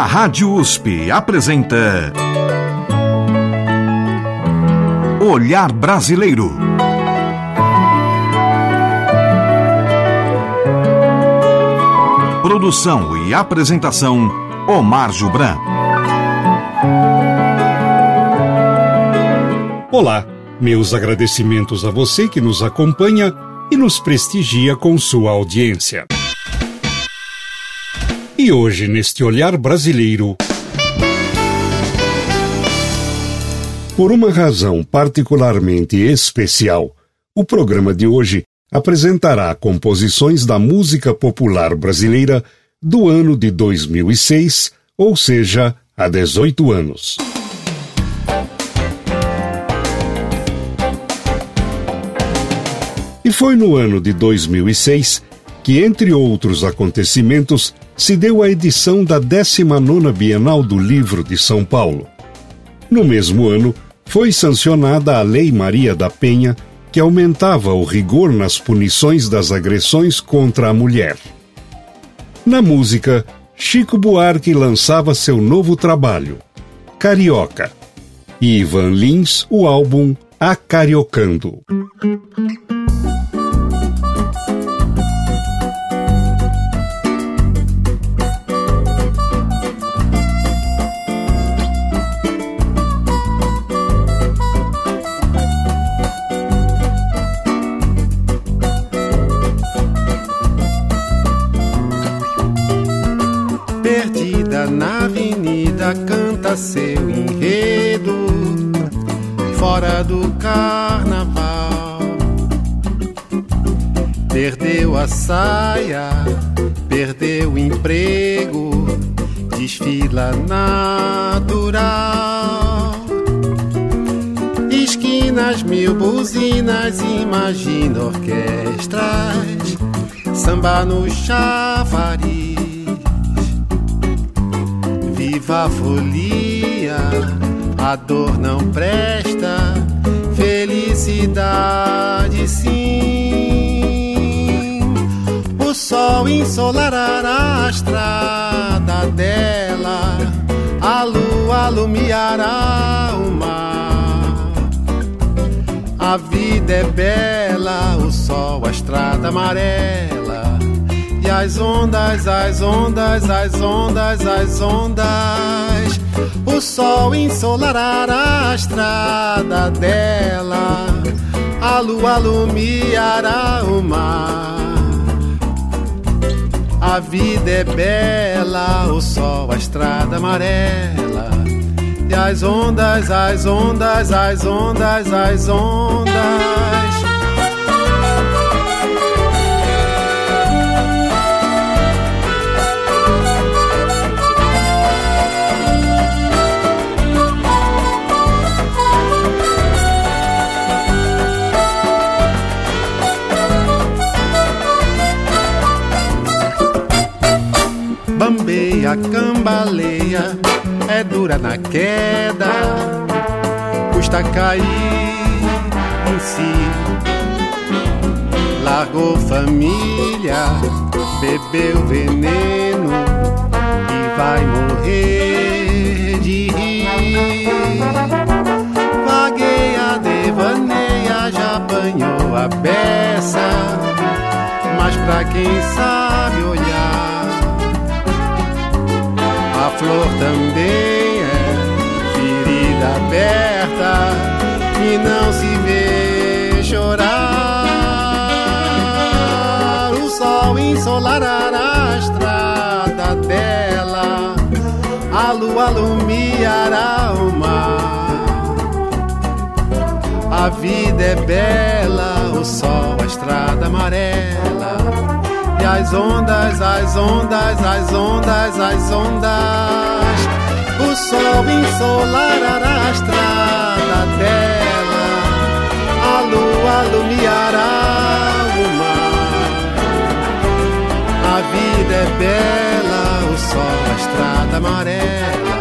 A Rádio USP apresenta Olhar Brasileiro. Produção e apresentação Omar Jubran. Olá, meus agradecimentos a você que nos acompanha e nos prestigia com sua audiência. E hoje, neste olhar brasileiro. Por uma razão particularmente especial, o programa de hoje apresentará composições da música popular brasileira do ano de 2006, ou seja, há 18 anos. E foi no ano de 2006 que, entre outros acontecimentos, se deu a edição da 19ª Bienal do Livro de São Paulo. No mesmo ano, foi sancionada a Lei Maria da Penha, que aumentava o rigor nas punições das agressões contra a mulher. Na música, Chico Buarque lançava seu novo trabalho, Carioca, e Ivan Lins o álbum Acariocando. canta seu enredo fora do carnaval. Perdeu a saia, perdeu o emprego, desfila natural. Esquinas, mil buzinas, imagina orquestras, samba no chafariz viva a folia, a dor não presta, felicidade sim. O sol ensolará a estrada dela, a lua alumiará o mar. A vida é bela, o sol, a estrada amarela as ondas, as ondas, as ondas, as ondas. O sol ensolará a estrada dela, a lua alumiará o mar. A vida é bela, o sol, a estrada amarela. E as ondas, as ondas, as ondas, as ondas. A cambaleia é dura na queda, custa cair em si. Largou família, bebeu veneno e vai morrer de rir. Vagueia, devaneia, já apanhou a beça, mas pra quem sabe olhar flor também é ferida aberta e não se vê chorar. O sol ensolará a estrada dela, a lua alumiará o mar. A vida é bela, o sol, a estrada amarela as ondas, as ondas, as ondas, as ondas. O sol ensolará a estrada dela, a lua alumiará o mar. A vida é bela, o sol, a estrada amarela.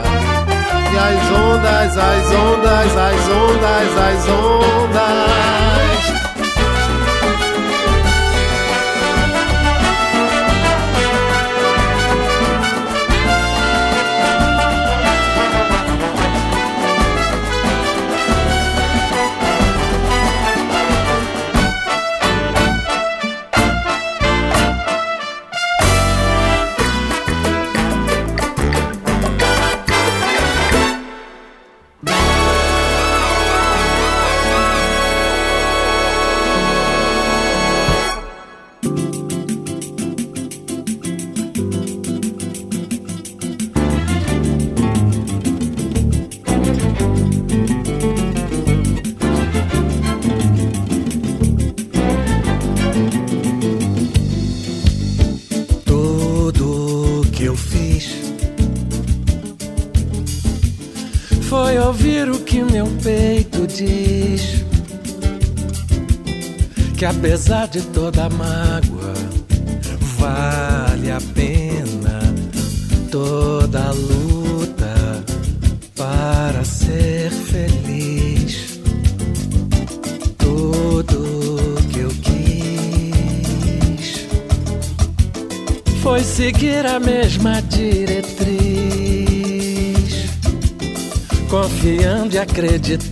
E as ondas, as ondas, as ondas, as ondas. Apesar de toda mágoa, vale a pena toda a luta para ser feliz. Tudo que eu quis foi seguir a mesma diretriz, confiando e acreditando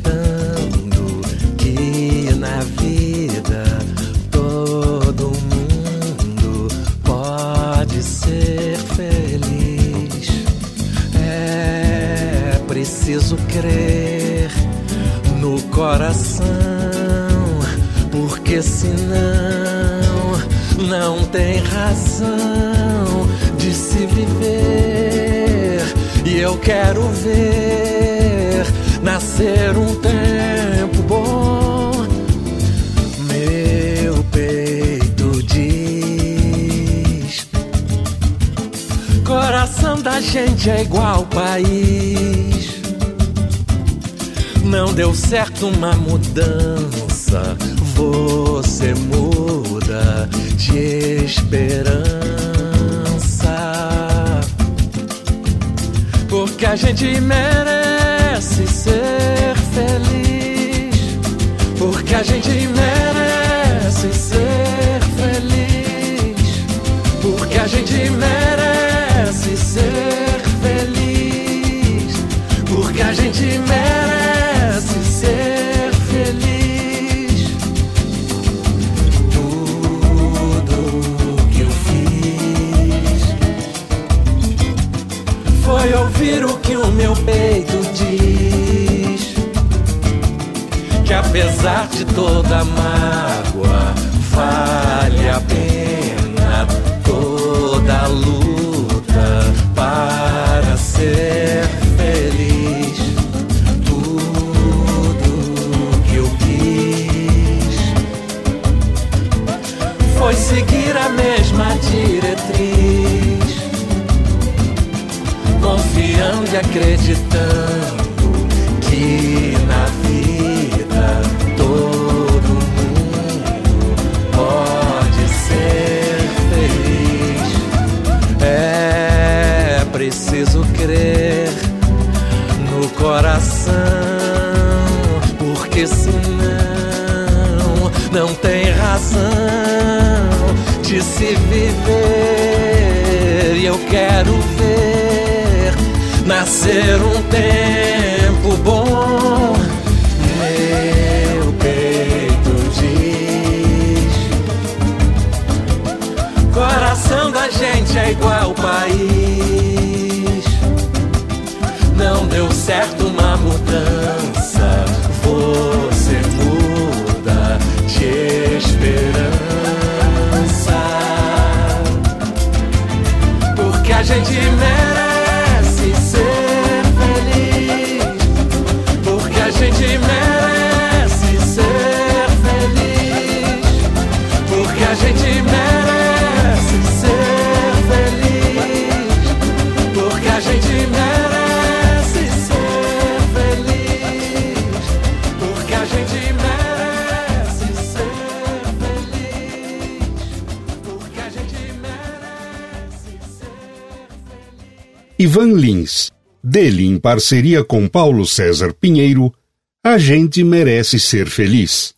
certo uma mudança, você muda de esperança. Porque a gente merece ser feliz. Porque a gente merece ser feliz. Porque a gente merece ser feliz. Porque a gente merece apesar de toda mágoa, vale a pena toda luta para ser feliz. Tudo que eu quis foi seguir a mesma diretriz, confiando e acreditando de se viver. E eu quero ver nascer um tempo bom. Meu peito diz: Coração da gente é igual país. Não deu certo uma mudança. Porque a Ivan Lins, dele em parceria com Paulo César Pinheiro, A Gente Merece Ser Feliz.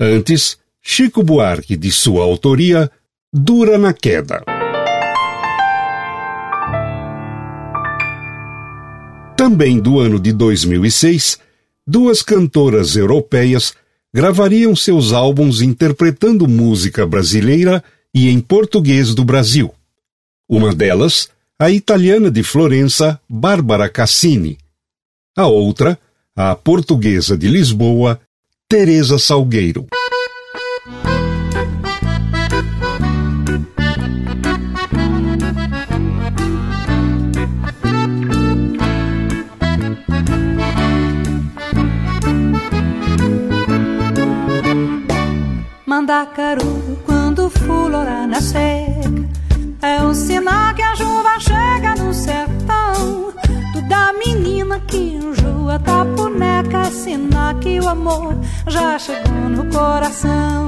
Antes, Chico Buarque, de sua autoria, Dura na Queda. Também do ano de 2006, duas cantoras europeias gravariam seus álbuns interpretando música brasileira e em português do Brasil. Uma delas, a italiana de Florença, Bárbara Cassini. A outra, a portuguesa de Lisboa, Teresa Salgueiro. Mandacaru, quando fulora na da boneca sinal que o amor já chegou no coração.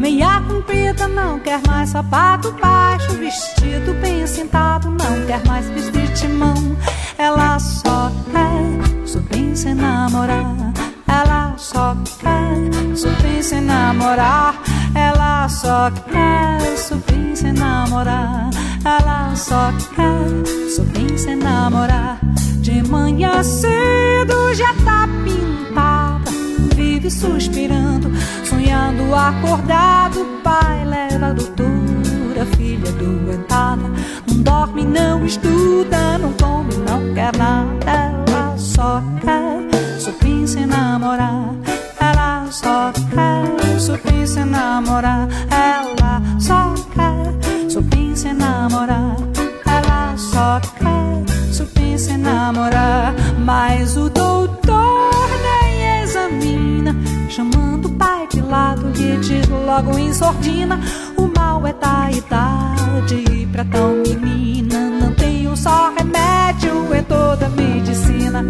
Meia comprida, não quer mais sapato baixo, vestido bem sentado, não quer mais vestir timão. Ela só quer, pensa em namorar. Ela só quer, pensa em namorar. Ela só quer, pensa em namorar. Ela só quer, só pensa namorar. De manhã cedo já tá pintada, vive suspirando sonhando acordado, pai leva a doutora, filha doentada. Não dorme, não estuda, não come, não quer nada. Ela só quer, pensa em namorar. Ela só quer, pensa em namorar. Ela só quer, pensa em namorar. Ela só quer, namorar. Mas o doutor nem examina, chamando o pai lado lhe diz logo em sordina: O mal é da idade pra tal menina. Não tenho só remédio, é toda medicina.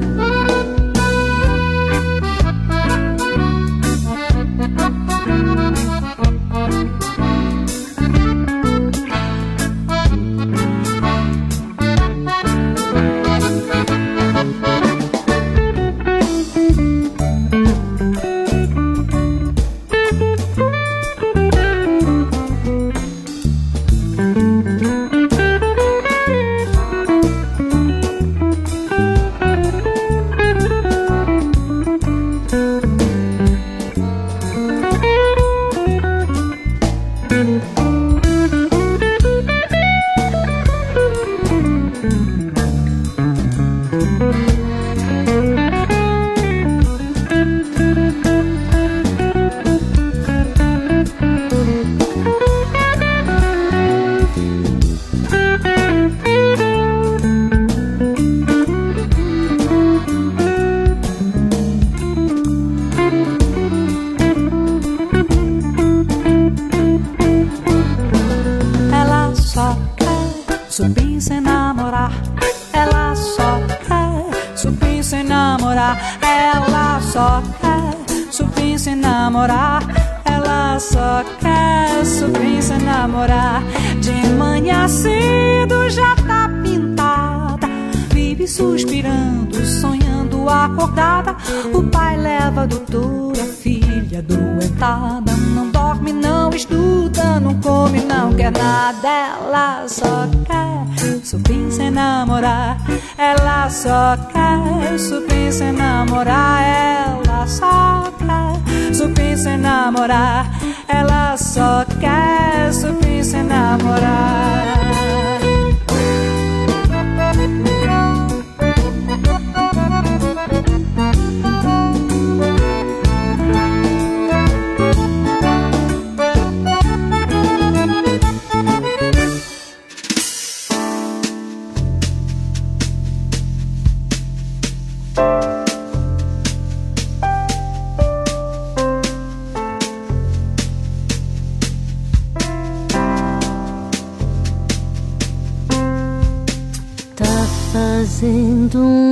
untung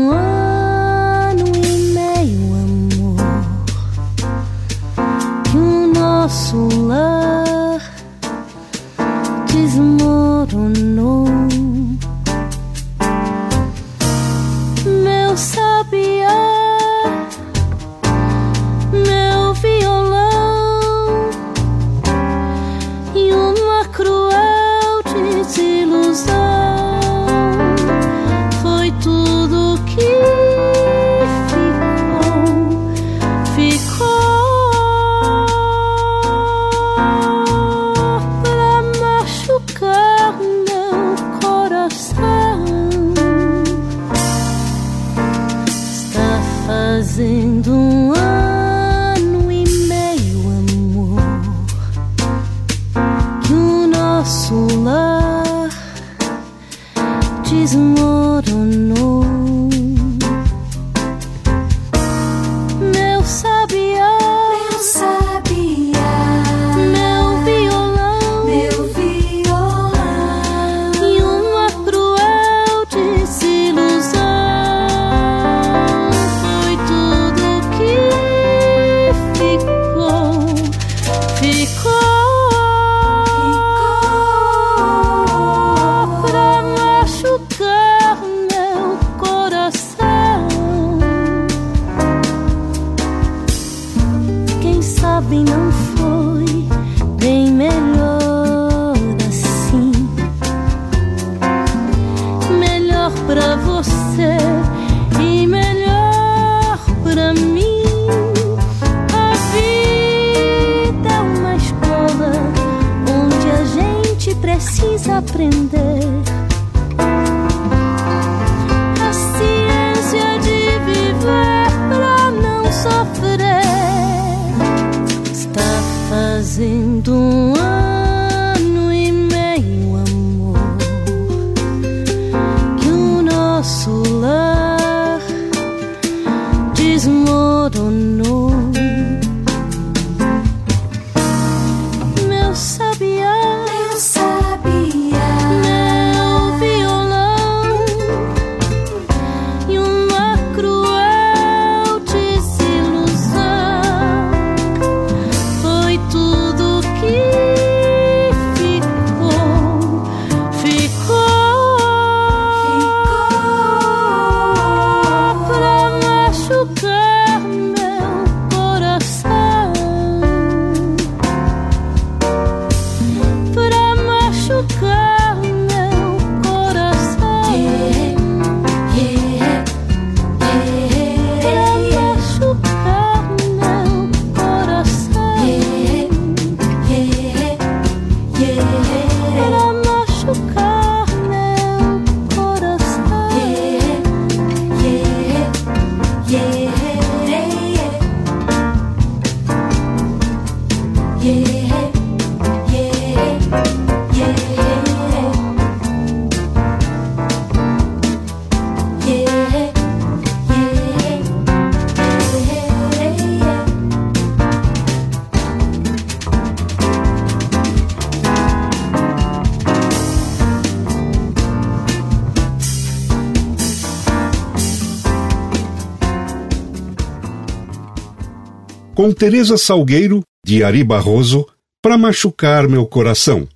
com Teresa Salgueiro, de Ari Barroso, para machucar meu coração.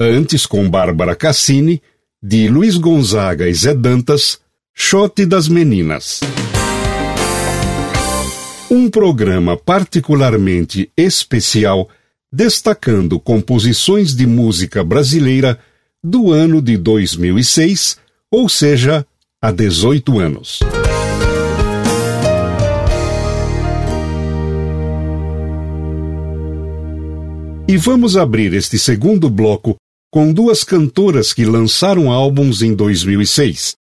Antes com Bárbara Cassini, de Luiz Gonzaga e Zé Dantas, Chote das Meninas. Um programa particularmente especial destacando composições de música brasileira do ano de 2006, ou seja, há 18 anos. E vamos abrir este segundo bloco com duas cantoras que lançaram álbuns em 2006.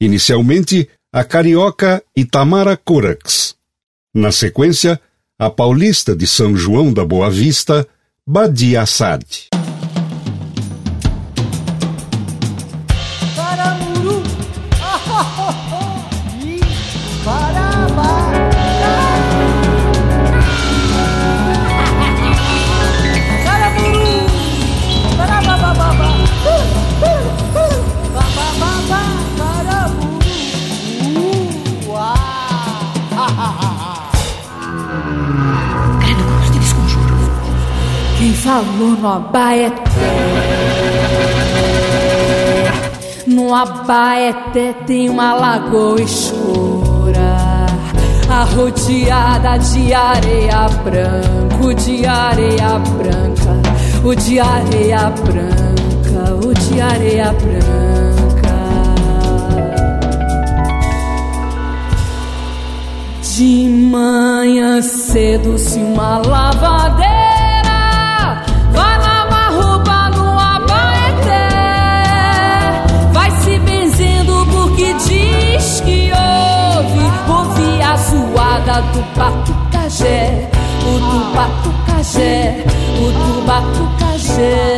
Inicialmente, a carioca Itamara Corax. Na sequência, a paulista de São João da Boa Vista, Badia Assad. Falou no Abaeté. No Abaeté tem uma lagoa escura, arrodeada de areia branca, de areia branca, o de areia branca, o de areia branca. De manhã cedo se uma lavadeira do batucajé, o do batucajé, o do batucajé.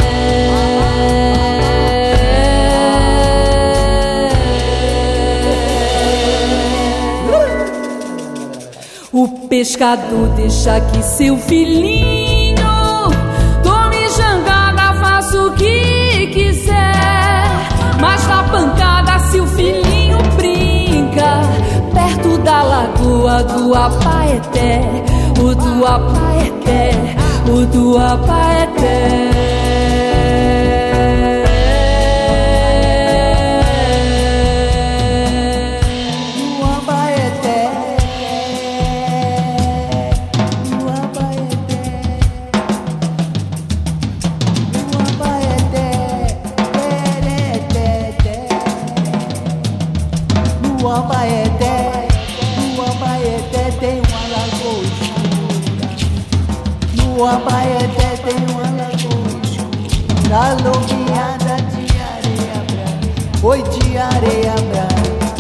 O pescador deixa que seu filhinho tome jangada, faça o que quiser, mas dá pancada lagoa do Apaeté, o do Apaeté, o do Apaeté. Foi de areia branca,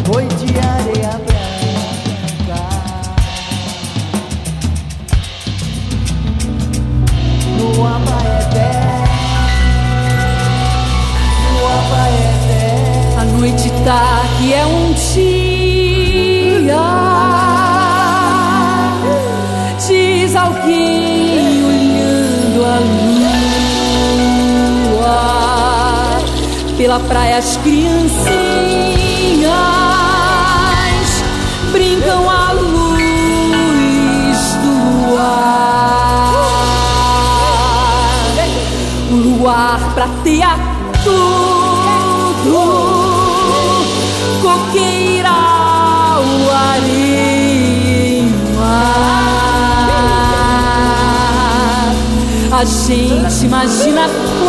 foi de areia branca. No Abaeté, no Abaeté. A noite tá que é um dia. pela praia as criancinhas brincam à luz do ar. O luar prateia tudo, coqueira o arima. A gente imagina tudo.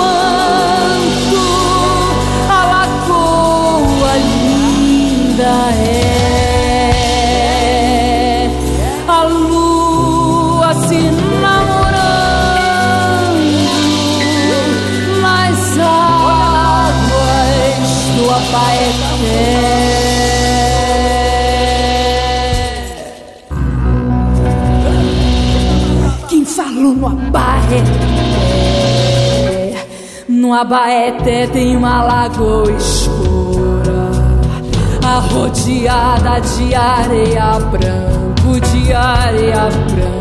É, no Abaeté tem uma lagoa escura, arrodeada de areia branca, de areia branca,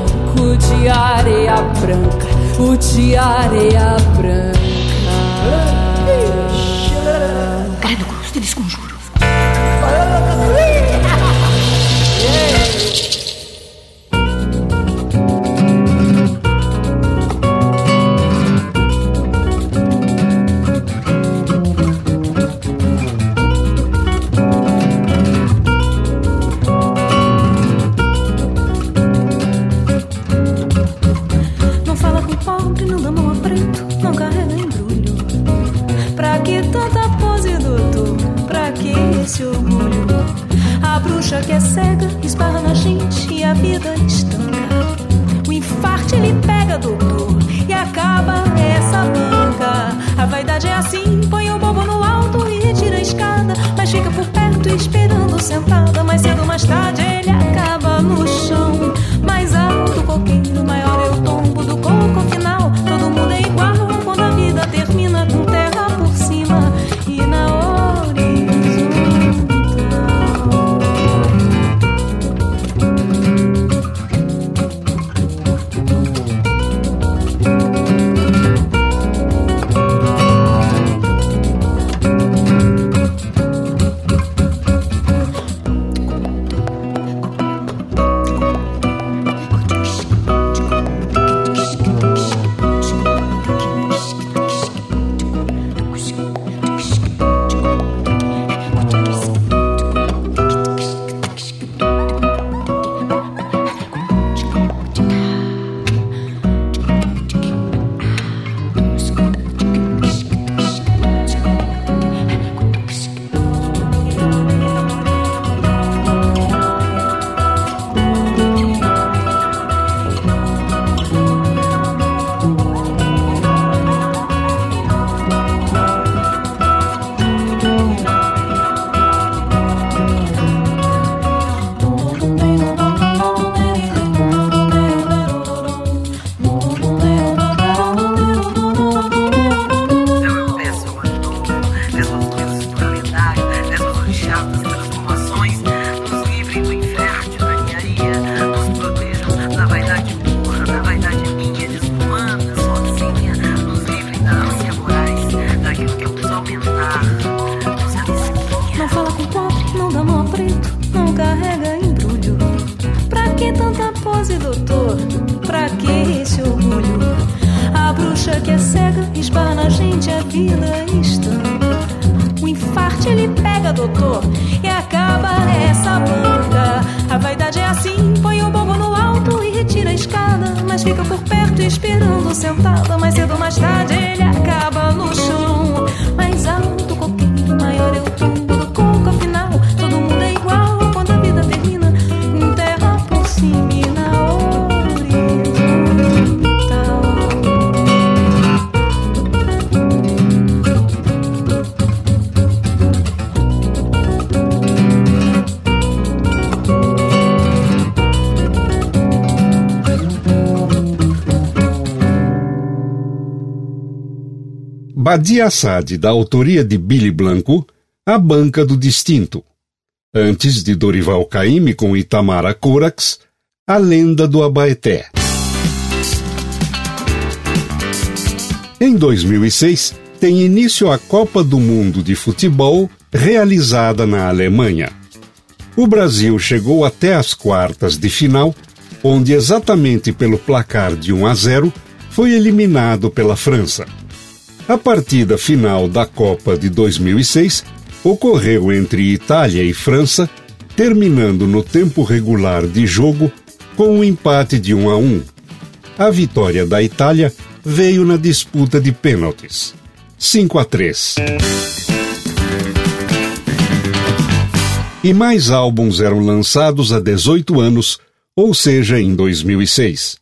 de areia branca, o de areia branca. Cara do cruz, te desconjuro. Yeah. Badia Assad, da autoria de Billy Blanco, A Banca do Distinto. Antes de Dorival Caymmi com Itamara Corax, A Lenda do Abaeté. Em 2006, tem início a Copa do Mundo de Futebol realizada na Alemanha. O Brasil chegou até as quartas de final, onde exatamente pelo placar de 1 a 0 foi eliminado pela França. A partida final da Copa de 2006 ocorreu entre Itália e França, terminando no tempo regular de jogo com um empate de 1 a 1. A vitória da Itália veio na disputa de pênaltis. 5 a 3. E mais álbuns eram lançados há 18 anos, ou seja, em 2006.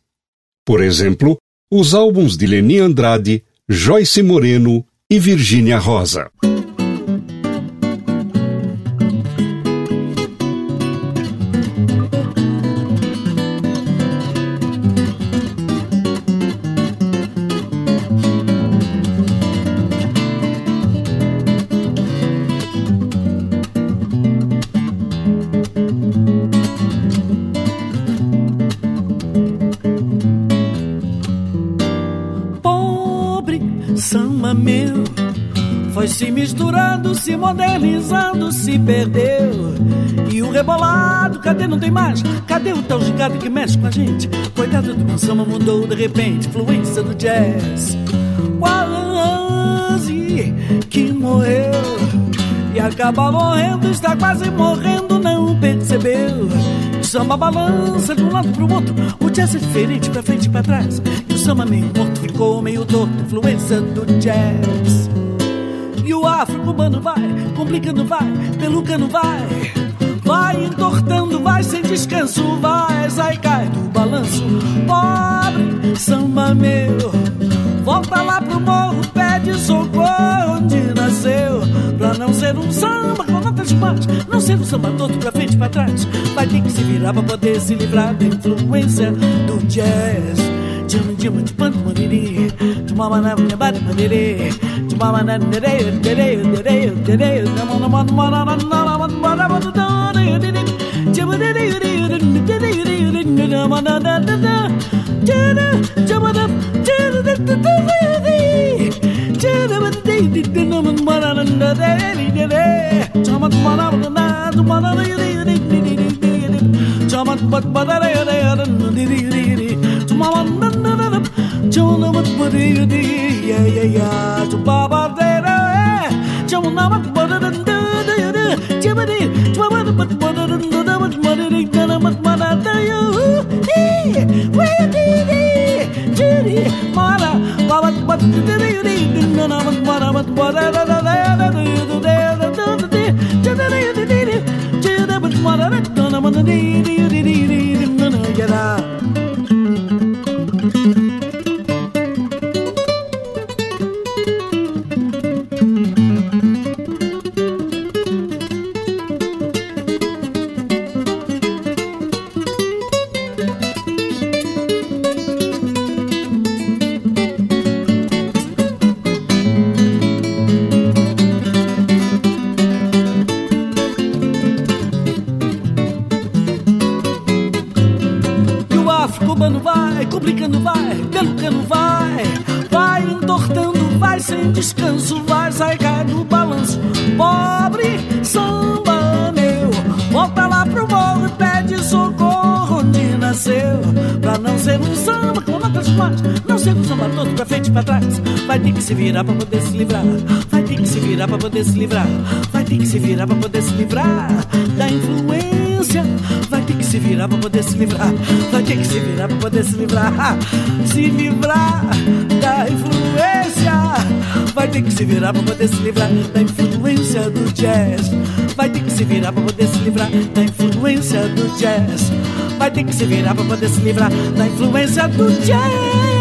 Por exemplo, os álbuns de Leni Andrade, Joyce Moreno e Virgínia Rosa. Modernizando, se perdeu. E o rebolado, cadê não tem mais? Cadê o tal gigante que mexe com a gente? Coitado do samba mudou de repente, influência do jazz. Quase que morreu e acaba morrendo, está quase morrendo, não percebeu. O samba balança de um lado pro outro, o jazz é diferente, pra frente e pra trás. E o samba meio morto ficou meio torto, influência do jazz. E o afro-cubano vai, complicando vai, pelucando vai. Vai entortando, vai sem descanso, vai, sai cai do balanço. Pobre samba meu, volta lá pro morro, pede socorro onde nasceu. Pra não ser um samba com notas baixas, não ser um samba todo pra frente e pra trás. Vai ter que se virar pra poder se livrar da influência do jazz. Cım cım cıpın mı dedi Cımama nem ne ben mi dedi Cımama nem dere yıl dere yıl dere yıl dere. Yıl Naman naman bana nan naman bana bana da ne yedin Cımı dere yürü yürü dere yürü yürü ne naman da da da da. Cere cımı da cere de de de de de Cere ben de de de naman bana nan da de de de Cımı bana bana da bana da yürü yürü Çamat bat badara yara yarın diri diri mama na mat pare yudi ya ya ya tu baba de na chona mat pare na na na ya na chibadi chona mat pare na na mat mare mat mana da yu hi we di di jiri mat de de yudi na na mat mara mat pare na na na ya na yu na mat mara na na pelo vai, vai entortando, vai sem descanso, vai, sai, cai do balanço. Pobre samba meu, volta lá pro morro e pede socorro onde nasceu. Pra não ser um samba como outras partes, não ser um samba todo pra frente e pra trás. Vai ter que se virar pra poder se livrar, vai ter que se virar pra poder se livrar, vai ter que se virar pra poder se livrar da influência. Vai ter que se virar pra poder se livrar. Vai ter que se virar pra poder se livrar. Se livrar da influência. Vai ter que se virar pra poder se livrar da influência do jazz. Vai ter que se virar pra poder se livrar da influência do jazz. Vai ter que se virar pra poder se livrar da influência do jazz.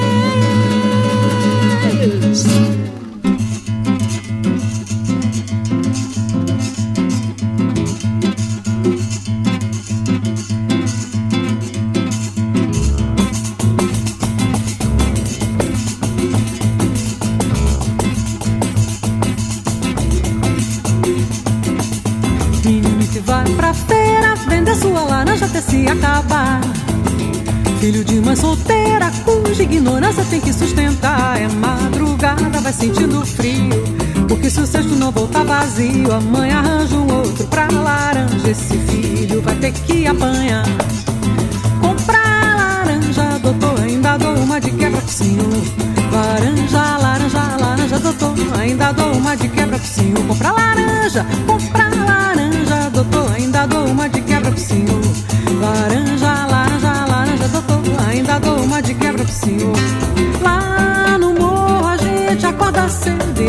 Vazio, a mãe arranja um outro pra laranja. Esse filho vai ter que apanhar. Comprar laranja, doutor, ainda dou uma de quebra pro senhor. Laranja, laranja, laranja, doutor, ainda dou uma de quebra pro senhor. Comprar laranja, comprar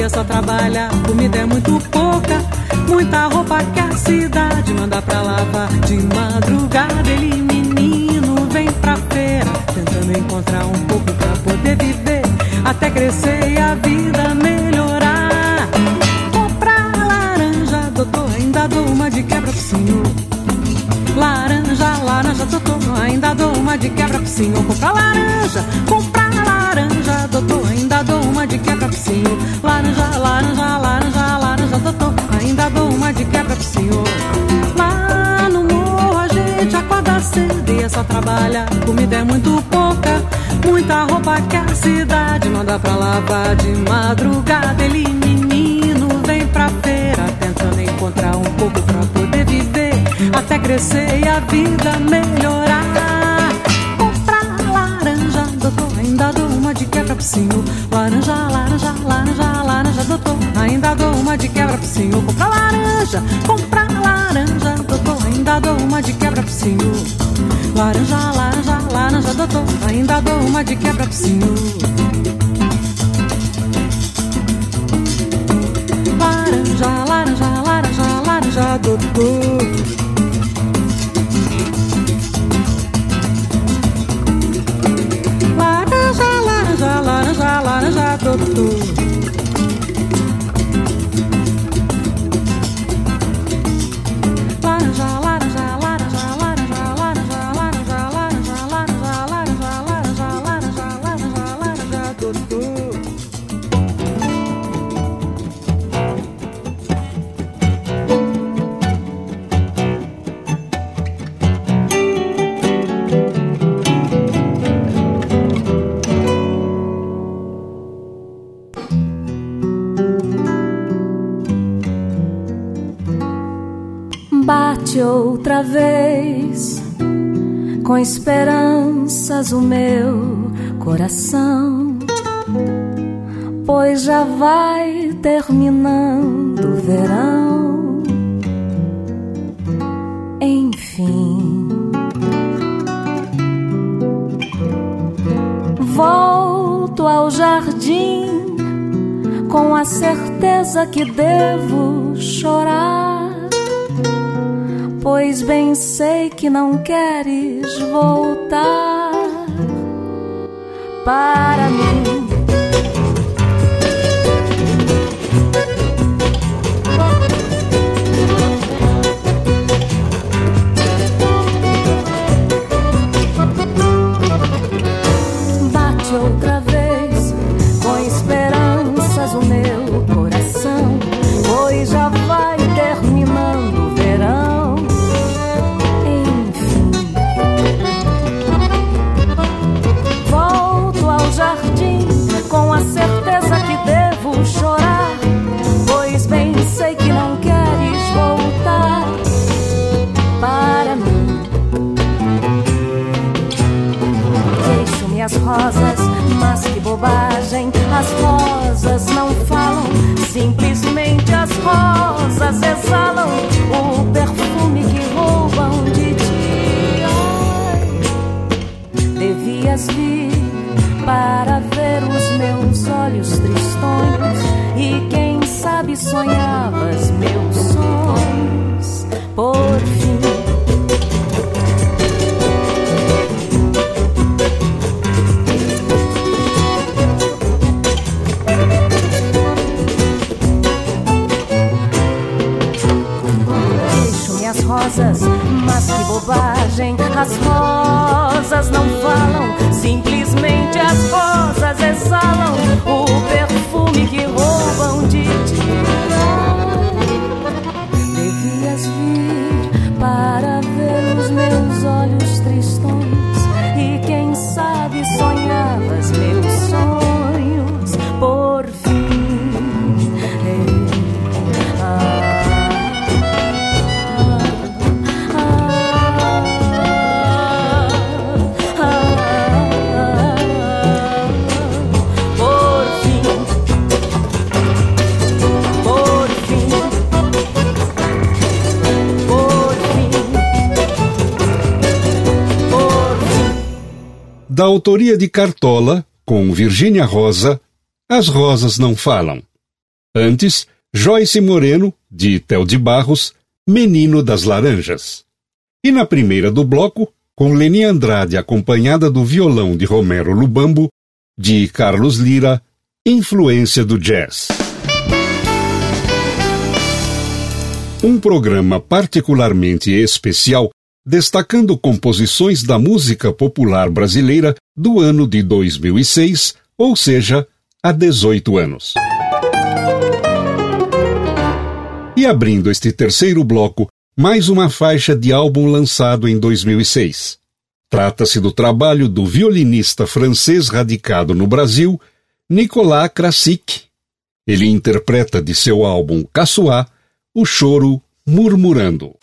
só trabalhar. Comida é muito pouca, muita roupa que a cidade manda pra lavar. De madrugada ele, menino, vem pra feira, tentando encontrar um pouco pra poder viver. Até crescer e a vida melhorar. Comprar laranja, doutor, ainda dou uma de quebra pro senhor. Laranja, laranja, doutor, ainda dou uma de quebra pro senhor. Comprar laranja, comprar laranja, doutor, ainda dou uma de quebra pro senhor. Laranja, laranja, laranja, laranja, doutor, ainda dou uma de quebra pro senhor. Lá no morro a gente acorda cedo e é só trabalhar. Comida é muito pouca, muita roupa que a cidade manda pra lavar de madrugada. Ele, menino, vem pra feira tentando encontrar um pouco pra poder viver. Até crescer e a vida melhorar. Comprar laranja, doutor, ainda dou uma de quebra pro senhor. Laranja, laranja, laranja, laranja, doutor, ainda dou uma de quebra pro senhor. Comprar laranja, comprar laranja, doutor, ainda dou uma de quebra pro senhor. Laranja, laranja, laranja, doutor, ainda dou uma de quebra pro senhor. Laranja, laranja, laranja, laranja, doutor. Outra vez com esperanças o meu coração, pois já vai terminando o verão. Enfim, volto ao jardim com a certeza que devo chorar pois bem sei que não queres voltar para mim. As rosas, mas que bobagem. As rosas não falam, simplesmente as rosas exalam o perfume que roubam de ti. Devias vir para ver os meus olhos tristonhos e quem sabe sonhavas meus sonhos por fim. Rosas, mas que bobagem. As rosas não falam, simplesmente as rosas exalam o da autoria de Cartola, com Virgínia Rosa, As Rosas Não Falam. Antes, Joyce Moreno, de Tel de Barros, Menino das Laranjas. E na primeira do bloco, com Leni Andrade acompanhada do violão de Romero Lubambo, de Carlos Lira, Influência do Jazz. Um programa particularmente especial destacando composições da música popular brasileira do ano de 2006, ou seja, há 18 anos. E abrindo este terceiro bloco, mais uma faixa de álbum lançado em 2006. Trata-se do trabalho do violinista francês radicado no Brasil, Nicolas Krasik. Ele interpreta de seu álbum Caçoá o choro Murmurando.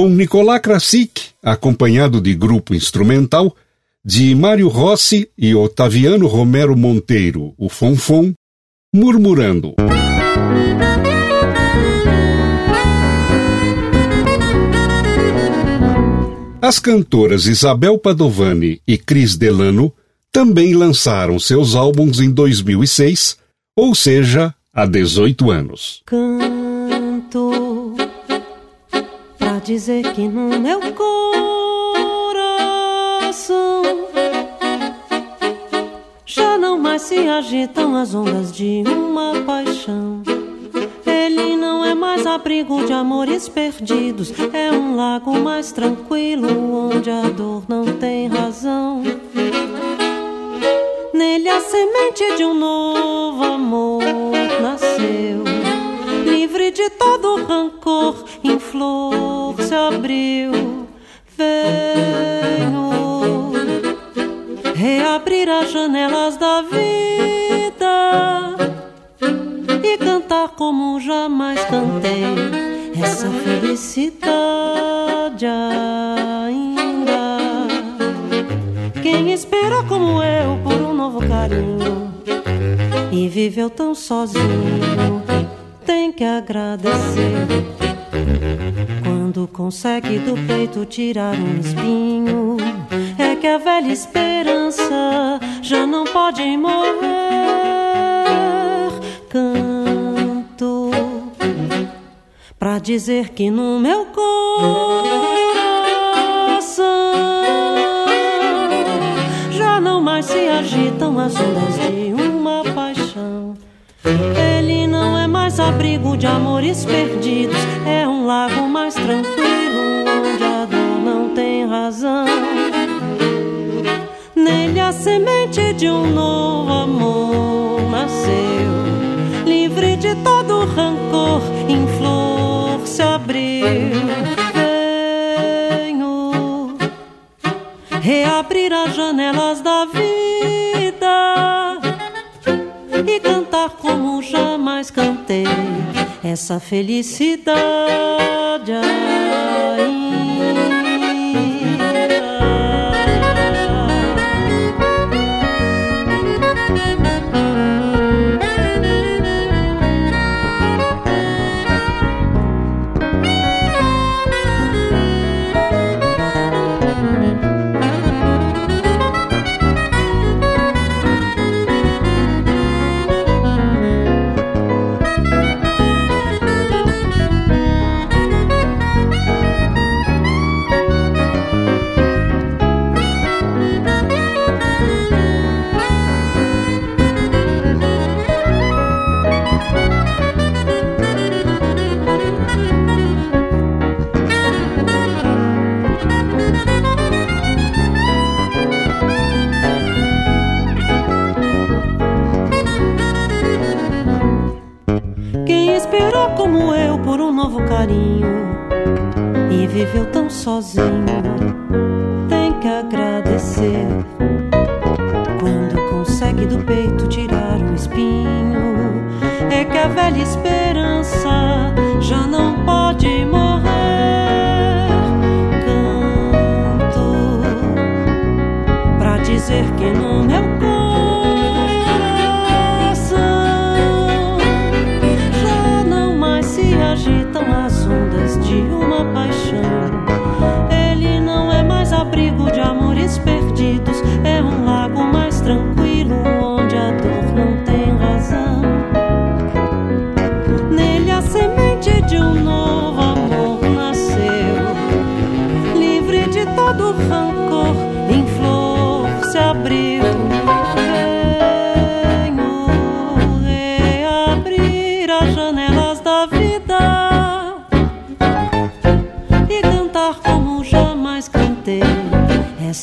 Com Nicolás Krasik, acompanhado de grupo instrumental, de Mário Rossi e Otaviano Romero Monteiro, o Fonfon, murmurando. As cantoras Isabel Padovani e Cris Delano também lançaram seus álbuns em 2006, ou seja, há 18 anos. Canto dizer que no meu coração já não mais se agitam as ondas de uma paixão. Ele não é mais abrigo de amores perdidos, é um lago mais tranquilo onde a dor não tem razão. Nele a semente de um novo amor nasceu, livre de todo rancor, flor se abriu. Venho reabrir as janelas da vida e cantar como jamais cantei essa felicidade ainda. Quem espera como eu por um novo carinho e viveu tão sozinho tem que agradecer. Quando consegue do peito tirar um espinho, é que a velha esperança já não pode morrer. Canto pra dizer que no meu coração já não mais se agitam as ondas de uma paixão. Mais abrigo de amores perdidos, é um lago mais tranquilo onde a dor não tem razão. Nele a semente de um novo amor nasceu, livre de todo rancor, em flor se abriu. Reabrir as janelas da vida cantar como jamais cantei. Essa felicidade Quem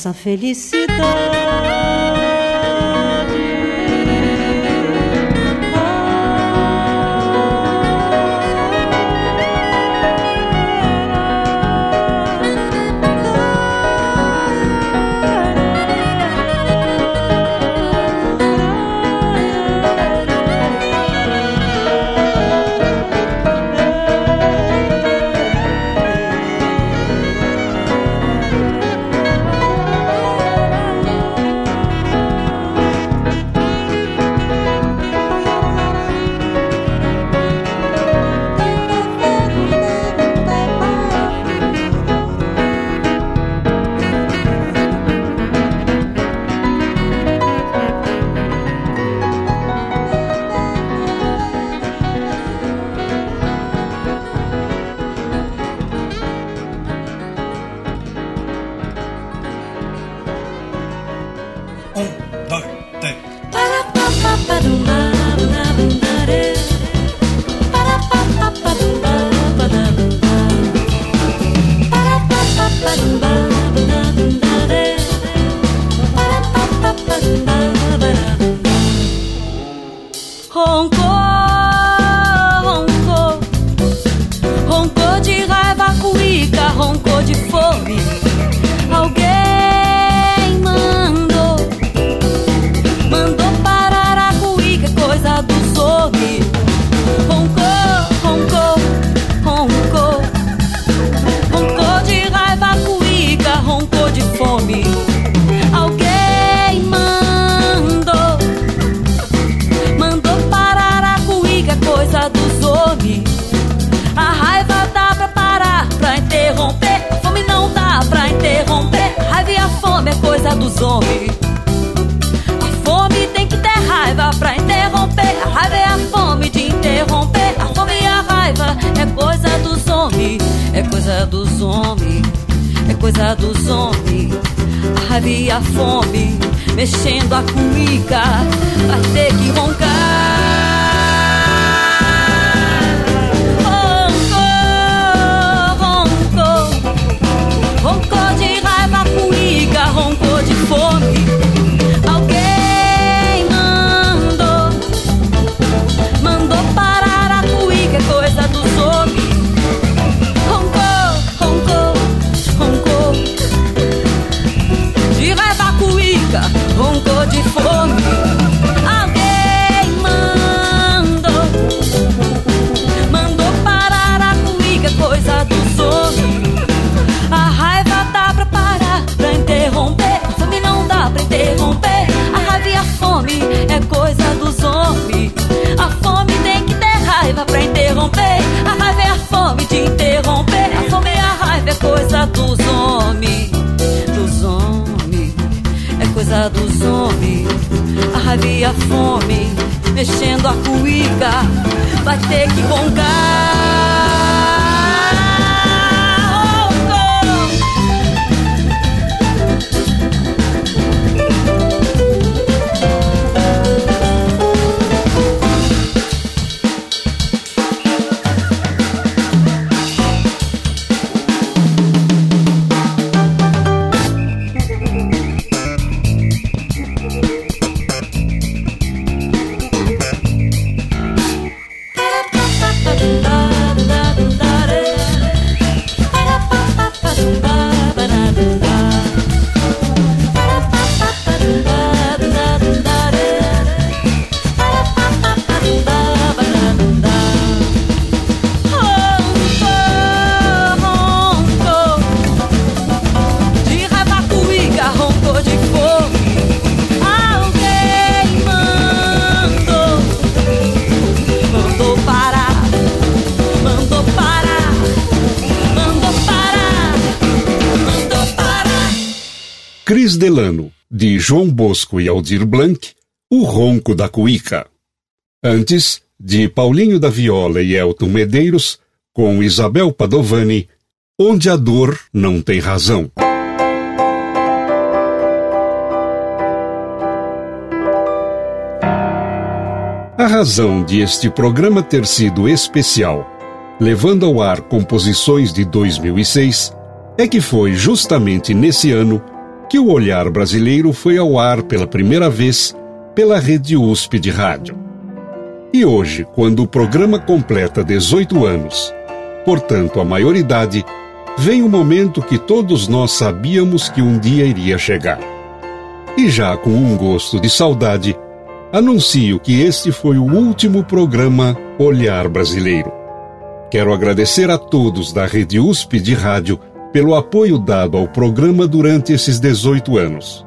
essa felicidade. E a fome mexendo a cuica. Vai ter que roncar. Dos homens, a raiva e a fome, mexendo a cuíca, vai ter que roncar. Delano, de João Bosco e Aldir Blanc, O Ronco da Cuíca. Antes, de Paulinho da Viola e Elton Medeiros, com Isabel Padovani, Onde a Dor Não Tem Razão. A razão de este programa ter sido especial, levando ao ar composições de 2006, é que foi justamente nesse ano que o Olhar Brasileiro foi ao ar pela primeira vez pela Rede USP de rádio. E hoje, quando o programa completa 18 anos, portanto a maioridade, vem o momento que todos nós sabíamos que um dia iria chegar. E já com um gosto de saudade, anuncio que este foi o último programa Olhar Brasileiro. Quero agradecer a todos da Rede USP de rádio pelo apoio dado ao programa durante esses 18 anos.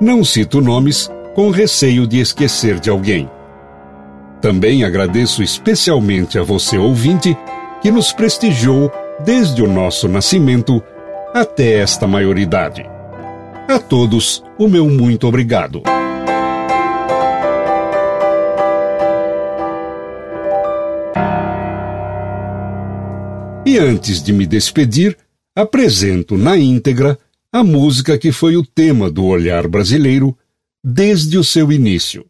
Não cito nomes com receio de esquecer de alguém. Também agradeço especialmente a você ouvinte que nos prestigiou desde o nosso nascimento até esta maioridade. A todos, o meu muito obrigado. E antes de me despedir, apresento na íntegra a música que foi o tema do olhar brasileiro desde o seu início.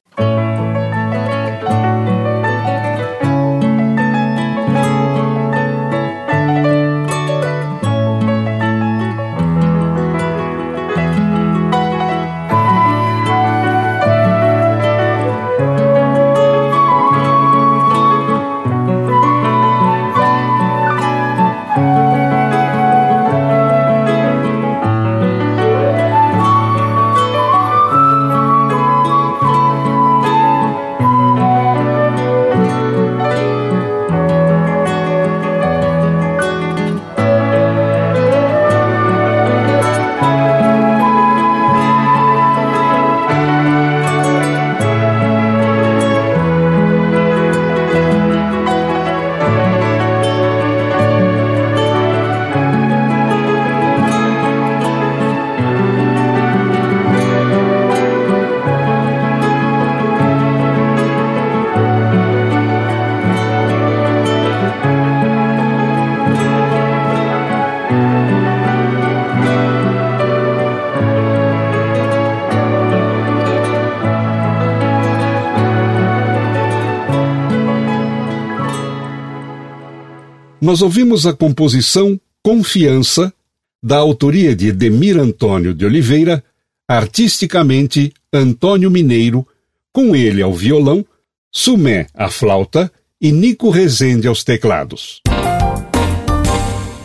Nós ouvimos a composição Confiança, da autoria de Demir Antônio de Oliveira, artisticamente Antônio Mineiro, com ele ao violão, Sumé à flauta e Nico Rezende aos teclados.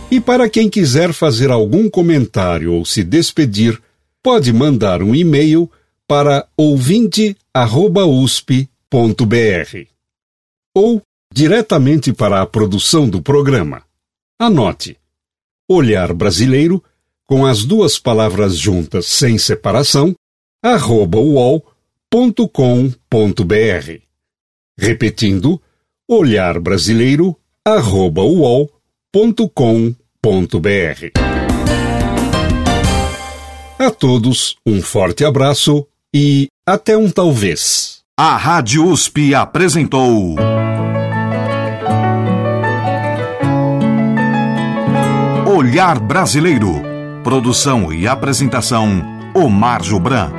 E para quem quiser fazer algum comentário ou se despedir, pode mandar um e-mail para ouvinte@usp.br ou diretamente para a produção do programa. Anote: Olhar Brasileiro com as duas palavras juntas sem separação, arroba uol.com.br. Repetindo, Olhar Brasileiro, arroba uol.com.br. A todos um forte abraço e até um talvez. A Rádio USP apresentou. Olhar Brasileiro. Produção e apresentação: Omar Jobran.